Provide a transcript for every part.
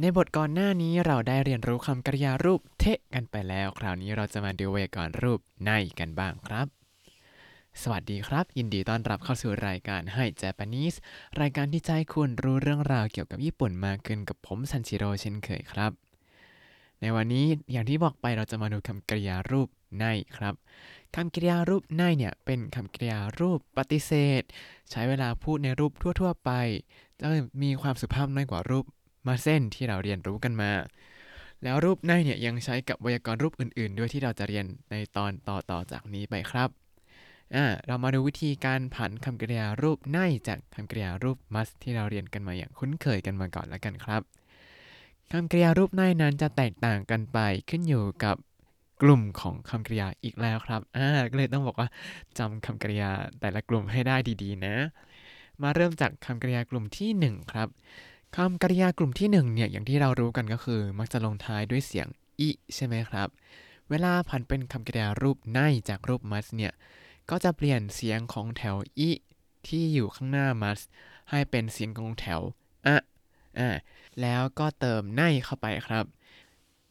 ในบทก่อนหน้านี้เราได้เรียนรู้คำกริยารูปเทะกันไปแล้ว คราวนี้เราจะมาดูไวยากรณ์รูปในกันบ้างครับ สวัสดีครับ ยินดีต้อนรับเข้าสู่รายการให้ Japanese รายการที่ให้คุณรู้เรื่องราวเกี่ยวกับญี่ปุ่นมากขึ้นกับผมซันชิโร่เช่นเคยครับ ในวันนี้อย่างที่บอกไปเราจะมาดูคำกริยารูปในครับคำกริยารูปในเนี่ยเป็นคำกริยารูปปฏิเสธ ใช้เวลาพูดในรูปทั่ว ๆ ไป จะมีความสุภาพน้อยกว่ารูป มาเส้นที่เราเรียนรู้กันมา แล้วรูปในเนี่ยยังใช้กับไวยากรณ์รูปอื่น ๆ ด้วยที่เราจะเรียนในตอนต่อๆจากนี้ไปครับอ่าเรามาดูวิธีการผันคำกริยารูปในจากคำกริยารูป must ที่เราเรียนกันมาอย่างคุ้นเคยกันมาก่อนแล้วกันครับคำกริยารูปในนั้นจะแตกต่างกันไปขึ้นอยู่กับกลุ่มของคำกริยาอีกแล้วครับอ่าก็เลยต้องบอกว่าจำคำกริยาแต่ละกลุ่มให้ได้ดีๆ นะ มาเริ่มจากคำกริยากลุ่มที่หนึ่งครับ คำกริยากลุ่มที่หนึ่งเนี่ยอย่างที่เรารู้กันก็คือ มักจะลงท้ายด้วยเสียงอิใช่ไหมครับ เวลาผันเป็นคำกริยารูปในจากรูป must เนี่ยก็จะเปลี่ยนเสียงของแถวอิที่อยู่ข้างหน้า must ให้เป็นเสียงของแถวอะอ่าแล้วก็เติมในเข้าไปครับ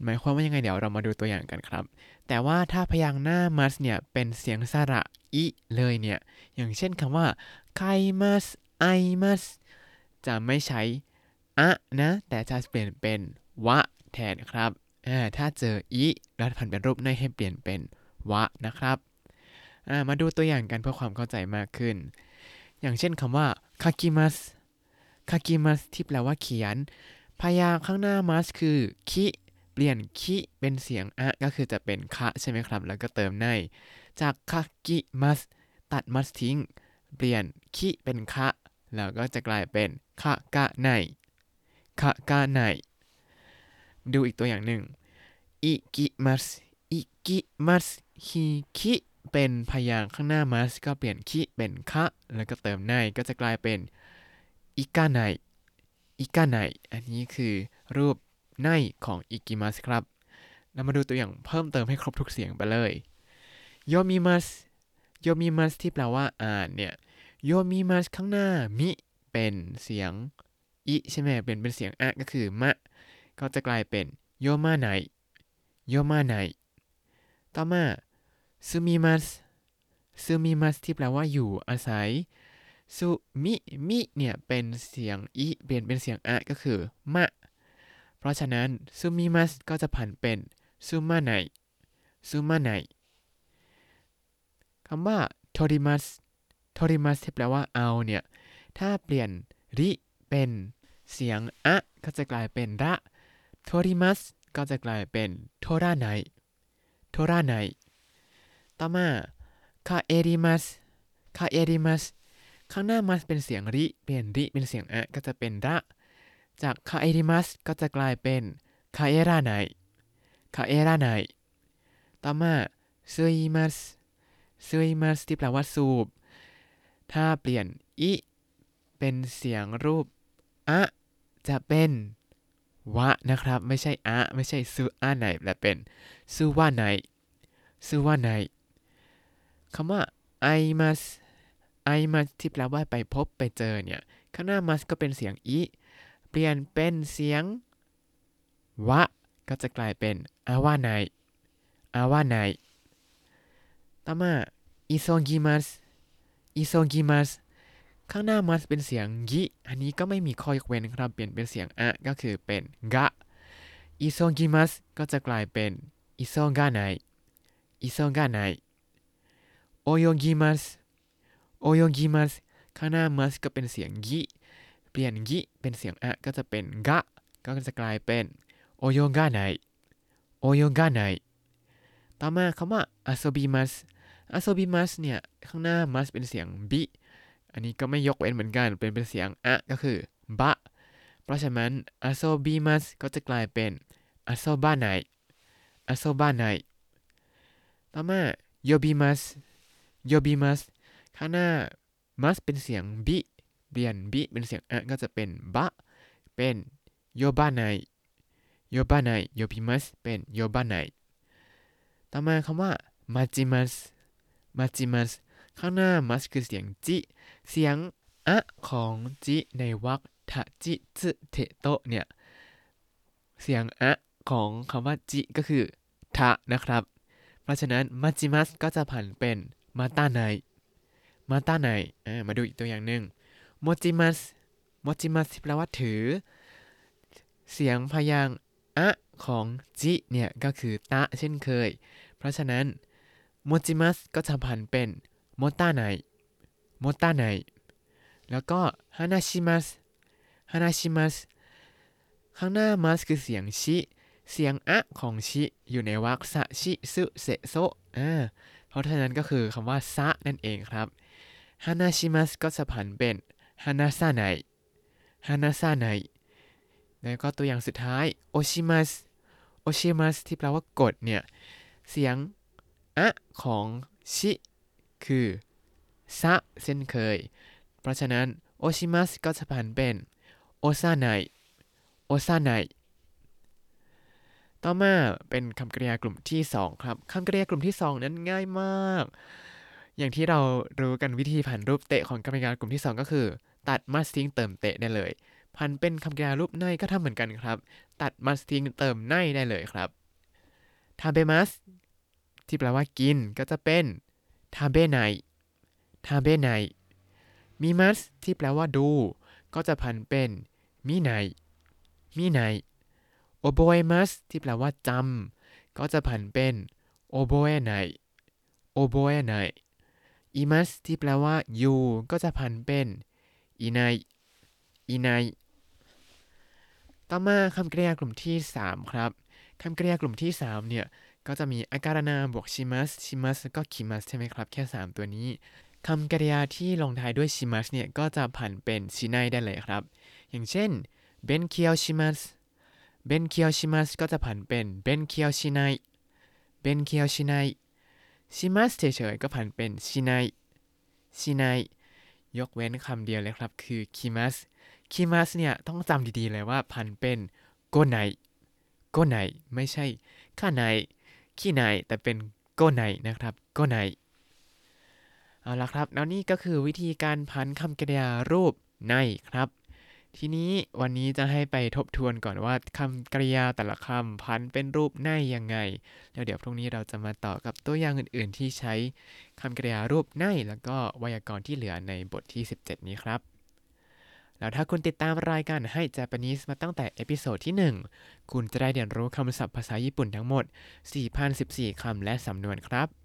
หมายความว่ายังไงเดี๋ยวเรามาดูตัวอย่างกันครับ แต่ว่าถ้าพยางค์หน้า must เนี่ยเป็นเสียงสระอิเลยเนี่ยอย่างเช่นคำว่าไคมัสไอมัสจะไม่ใช้ อะนะ แต่จะเปลี่ยนเป็นวะแทนครับถ้าเจออีแล้วผันเป็นรูปในให้เปลี่ยนเป็นวะนะครับ มาดูตัวอย่างกันเพื่อความเข้าใจมากขึ้น อย่างเช่นคำว่าคากิมัสคากิมัสที่แปลว่าเขียน พยางข้างหน้ามัสคือคิเปลี่ยนคิเป็นเสียงอะก็คือจะเป็นคะใช่ไหมครับ แล้วก็เติมใน จากคากิมัสตัดมัสทิ้ง เปลี่ยนคิเป็นคะ แล้วก็จะกลายเป็นคะกะใน คากาไนดูอีกตัวอย่างหนึ่งอิกิมัสอิกิมัสฮิคิเป็นพยางข้างหน้ามัสก็เปลี่ยนคิเป็นคะแล้วก็เติมในก็จะกลายเป็นอิกาไนอิกาไนอันนี้คือรูปในของอิกิมัสครับเรามาดูตัวอย่างเพิ่มเติมให้ครบทุกเสียงไปเลยโยมิมัสโยมิมัสที่แปลว่าอ่านเนี่ยโยมิมัสข้างหน้ามิเป็นเสียง อิใช่ไหมเป็นเป็นเสียงอะก็คือมะ ก็จะกลายเป็นโยมาไนโยมาไนต่อมาซูมิมัสซูมิมัสที่แปลว่าอยู่อาศัยซูมิมิเนี่ยเป็นเสียงอิเปลี่ยนเป็นเสียงอะก็คือมะ เพราะฉะนั้นซูมิมัสก็จะผันเป็นซูมาไนซูมาไนคำว่าโทริมัสโทริมัสที่แปลว่าเอาเนี่ย ถ้าเปลี่ยนริ เป็นเสียงอะก็จะกลายเป็นระโทริมัสก็จะกลายเป็น取らない 取らない ต่อมา 帰ります 帰ります ข้างหน้า ます เป็นเสียง り เปลี่ยน り เป็นเสียง あ ก็จะเป็น ら จาก 帰ります ก็จะกลายเป็น 帰らない 帰らない ต่อมา 吸います 吸います ที่แปลว่าสูบ ถ้าเปลี่ยน い เป็นเสียงรูป อะจะเป็นวะนะครับ ไม่ใช่อะไม่ใช่ซูอะไหนแต่เป็นซูวะไหนซูวะไหนคำว่า I must I must ที่แปลว่าไปพบไปเจอเนี่ย ข้างหน้า must ก็เป็นเสียงอีเปลี่ยนเป็นเสียงวะก็จะกลายเป็นอาวะไนอาวะไนต่อมาอิโซกิมัส急ぎます ข้างหน้า ます เป็นเสียง ぎ อันนี้ก็ไม่มีข้อยกเว้นครับ เปลี่ยนเป็นเสียง あ ก็คือเป็น が 急ぎます ก็จะกลายเป็น 急がない 急がない 泳ぎます 泳ぎます ข้างหน้า ます ก็เป็นเสียง ぎ เปลี่ยน ぎ เป็นเสียง あ ก็จะเป็น が ก็จะกลายเป็น 泳がない 泳がないต่อมาคำว่าอาโซบิมัสอาโซบิมัสเนี่ยข้างหน้ามัสเป็นเสียงบิ อันนี้ก็ไม่ยกเว้นเหมือนกัน เป็นเป็นเสียงอะก็คือบะ เพราะฉะนั้นอาโซบีมัสก็จะกลายเป็นอาโซบาไนอาโซบาไนต่อมาโยบิมัสโยบิมัสข้างหน้ามัสเป็นเสียงบิเปลี่ยนบิเป็นเสียงอะก็จะเป็นบะ เป็นโยบาไนโยบาไนโยบิมัสเป็นโยบาไนต่อมาคำว่ามาจิมัสมาจิมัส ข้างหน้ามัสคือเสียงจิ เสียงอะของจิในวรรคทะจิจึเทโตเนี่ย เสียงอะของคำว่าจิก็คือทะนะครับ เพราะฉะนั้นมาจิมัสก็จะผันเป็นมาตาไนมาตาไนมาดูอีกตัวอย่างหนึ่งโมจิมัสโมจิมัสแปลว่าถือ เสียงพยางอะของจิเนี่ยก็คือตะเช่นเคย เพราะฉะนั้นโมจิมัสก็จะผันเป็น มตาไนโมตาไนแล้วก็ฮานาชิมัสฮานาชิมัสข้างหน้ามัสคือเสียงชิ เสียงอะของชิอยู่ในวรรคสะชิสุเสโซอ่าเพราะฉะนั้นก็คือคำว่าซะนั่นเองครับฮานาชิมัสก็จะผันเป็นฮานาซาไนฮานาซาไนแล้วก็ตัวอย่างสุดท้ายโอชิมัสโอชิมัสที่แปลว่ากดเนี่ย เสียงอะของชิ คือซะเช่นเคย เพราะฉะนั้นโอชิมัสก็จะผันเป็นโอซาไนโอซาไนต่อมาเป็นคำกริยากลุ่มที่ 2 ครับคำกริยากลุ่มที่ 2 นั้นง่ายมาก อย่างที่เรารู้กันวิธีผันรูปเตะของคำกริยากลุ่มที่ 2 ก็คือ ตัดมาสทิ้งเติมเตะได้เลยพันเป็นคำกริยารูปในก็ทำเหมือนกันครับ ตัดมาสทิ้งเติมในได้เลยครับทาเบมัสที่แปลว่ากินก็จะเป็น ทาเบไนทาเบไนมีมัสที่แปลว่าดู ก็จะพันเป็นมิไนมิไนโอโบเอมัสที่แปลว่าจำก็จะผันเป็นโอโบเอไนโอโบเอไนอีมัสที่แปลว่าอยู่ ก็จะผันเป็นอีไนอีไนต่อมาคำกริยากลุ่มที่ 3 ครับ คำกริยากลุ่มที่ 3 เนี่ย ก็จะมีอาการนาบวกชิมัสชิมัสแล้วก็คิมัสใช่ไหมครับ แค่ 3 ตัวนี้คำกริยาที่ลงท้ายด้วยชิมัสเนี่ย ก็จะผันเป็นชิไนได้เลยครับ อย่างเช่น勉強します 勉強します ก็จะผันเป็น 勉強しない 勉強しない します เฉยๆก็ผันเป็น しない しない ยกเว้นคำเดียวเลยครับ คือ 来ます 来ます เนี่ยต้องจำดีๆเลยว่าผันเป็น 来ない 来ない ไม่ใช่ かない きない แต่เป็น 来ない นะครับ 来ない เอาละครับ แล้วนี่ก็คือวิธีการผันคำกริยารูปない ครับ ทีนี้วันนี้จะให้ไปทบทวนก่อนว่าคำกริยาแต่ละคำผันเป็นรูป ない ยังไง แล้วเดี๋ยวพรุ่งนี้เราจะมาต่อกับตัวอย่างอื่น ๆ ที่ใช้คำกริยารูป ない แล้วก็ไวยากรณ์ที่เหลือในบทที่ 17 นี้ครับ แล้วถ้าคุณติดตามรายการให้ Japanese มาตั้งแต่ episode ที่ 1 คุณจะได้เรียนรู้คำศัพท์ภาษาญี่ปุ่นทั้งหมด 4,014 คำและสำนวนครับ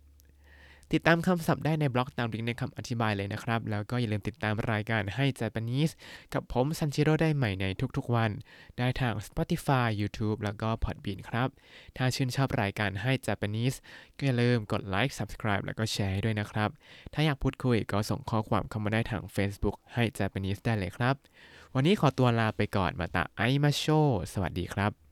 ติดตามคำศัพท์ได้ในบล็อกตามลิงก์ในคำอธิบายเลยนะครับ แล้วก็อย่าลืมติดตามรายการให้ Japanese กับผมซันชิโร่ได้ใหม่ในทุกๆวัน ได้ทาง Spotify YouTube แล้วก็ Podbean ครับ ถ้าชื่นชอบรายการให้ Japanese ก็อย่าลืมกดไลค์ Subscribe แล้วก็แชร์ให้ด้วยนะครับ ถ้าอยากพูดคุยก็ส่งข้อความเข้ามาได้ทาง Facebook ให้ Japanese ได้เลยครับ วันนี้ขอตัวลาไปก่อนมาตาไอมาโช สวัสดีครับ